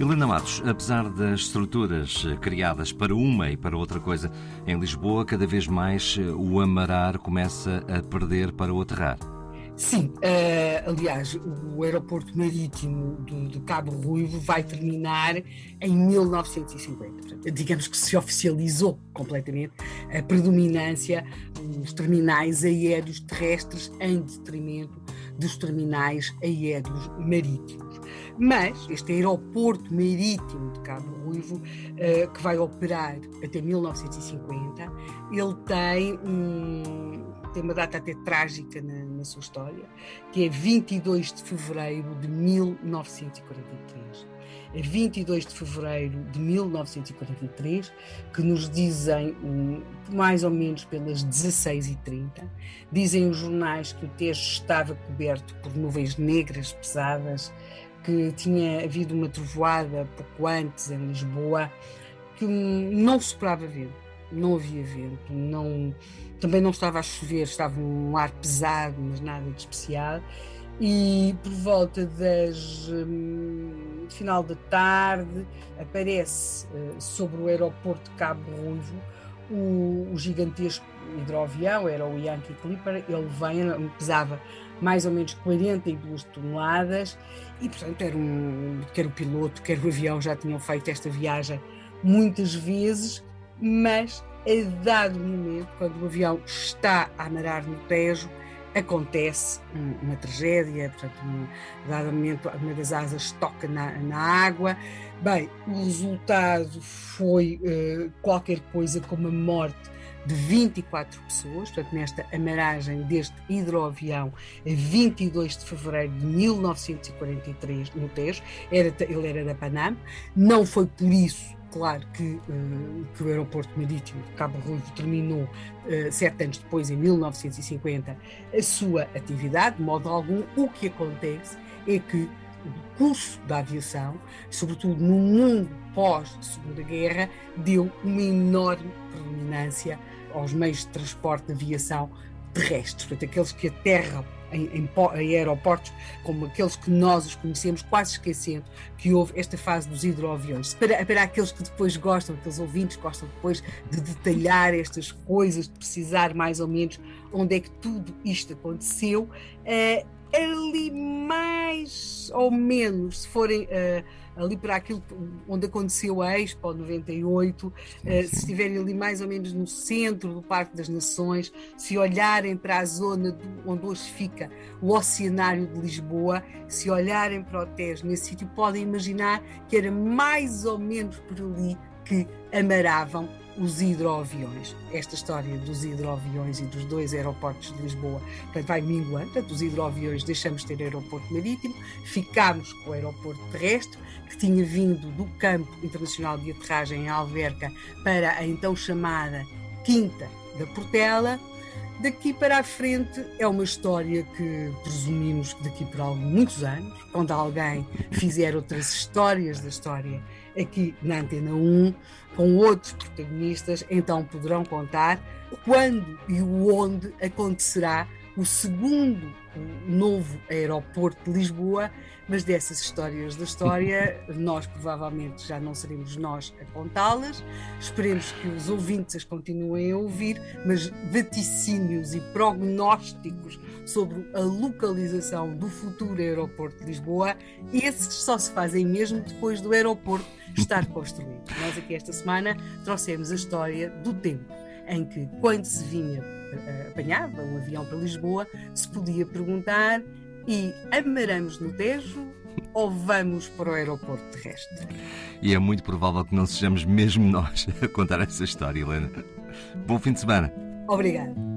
Helena Matos, apesar das estruturas eh, criadas para uma e para outra coisa, em Lisboa, cada vez mais eh, o amarar começa a perder para o aterrar. Sim, uh, aliás, o aeroporto marítimo do, Cabo Ruivo vai terminar em 1950. Portanto, digamos que se oficializou completamente a predominância dos terminais aéreos terrestres em detrimento dos terminais aéreos marítimos. Mas este aeroporto marítimo de Cabo Ruivo, eh, que vai operar até 1950, ele tem, um, tem uma data até trágica na, na sua história, que é 22 de fevereiro de 1943 é 22 de fevereiro de 1943, que nos dizem, mais ou menos pelas 16h30, dizem os jornais que o Tejo estava coberto por nuvens negras pesadas, que tinha havido uma trovoada pouco antes em Lisboa, que não soprava vento, não havia vento, não, também não estava a chover, estava um ar pesado, mas nada de especial. E por volta das hum, final da tarde aparece uh, sobre o aeroporto de Cabo Ruivo o, o, gigantesco hidroavião, era o Yankee Clipper, ele vem, pesava mais ou menos 42 toneladas e portanto era um, quer o piloto, quer o avião já tinham feito esta viagem muitas vezes, mas a dado momento, quando o avião está a amarar no Tejo, acontece uma tragédia, portanto, um, dado momento, uma das asas toca na, na água. Bem, o resultado foi uh, qualquer coisa como a morte de 24 pessoas, portanto, nesta amaragem deste hidroavião a 22 de fevereiro de 1943 no Tejo, era, ele era da Panam, não foi por isso Claro que, uh, que, o aeroporto marítimo de Cabo Ruivo terminou uh, sete anos depois, em 1950, a sua atividade, de modo algum. O que acontece é que o curso da aviação, sobretudo no mundo pós-Segunda Guerra, deu uma enorme predominância aos meios de transporte de aviação terrestres, portanto, aqueles que aterram em, em, aeroportos como aqueles que nós os conhecemos, quase esquecendo que houve esta fase dos hidroaviões. Para, para aqueles que depois gostam, aqueles ouvintes que gostam depois de detalhar estas coisas, de precisar mais ou menos onde é que tudo isto aconteceu, uh, ali mais ou menos, se forem uh, ali para aquilo onde aconteceu a Expo 98, uh, se estiverem ali mais ou menos no centro do Parque das Nações, se olharem para a zona do, onde hoje fica o Oceanário de Lisboa, se olharem para o Tejo nesse sítio, podem imaginar que era mais ou menos por ali que amaravam os hidroaviões. Esta história dos hidroaviões e dos dois aeroportos de Lisboa portanto, vai minguando. Portanto, os hidroaviões deixamos de ter aeroporto marítimo, ficámos com o aeroporto terrestre, que tinha vindo do campo internacional de aterragem em Alverca para a então chamada Quinta da Portela. Daqui para a frente é uma história que presumimos que daqui por muitos anos, quando alguém fizer outras histórias da história aqui na Antena 1, com outros protagonistas, então poderão contar quando e onde acontecerá o segundo novo aeroporto de Lisboa, mas dessas histórias da história, nós provavelmente já não seremos nós a contá-las. Esperemos que os ouvintes as continuem a ouvir, mas vaticínios e prognósticos sobre a localização do futuro aeroporto de Lisboa, esses só se fazem mesmo depois do aeroporto estar construído. Nós aqui esta semana trouxemos a história do tempo em que, quando se vinha, eh, apanhava um avião para Lisboa, se podia perguntar e amaramos no Tejo ou vamos para o aeroporto terrestre? E é muito provável que não sejamos mesmo nós a contar essa história, Helena. Bom fim de semana. Obrigada.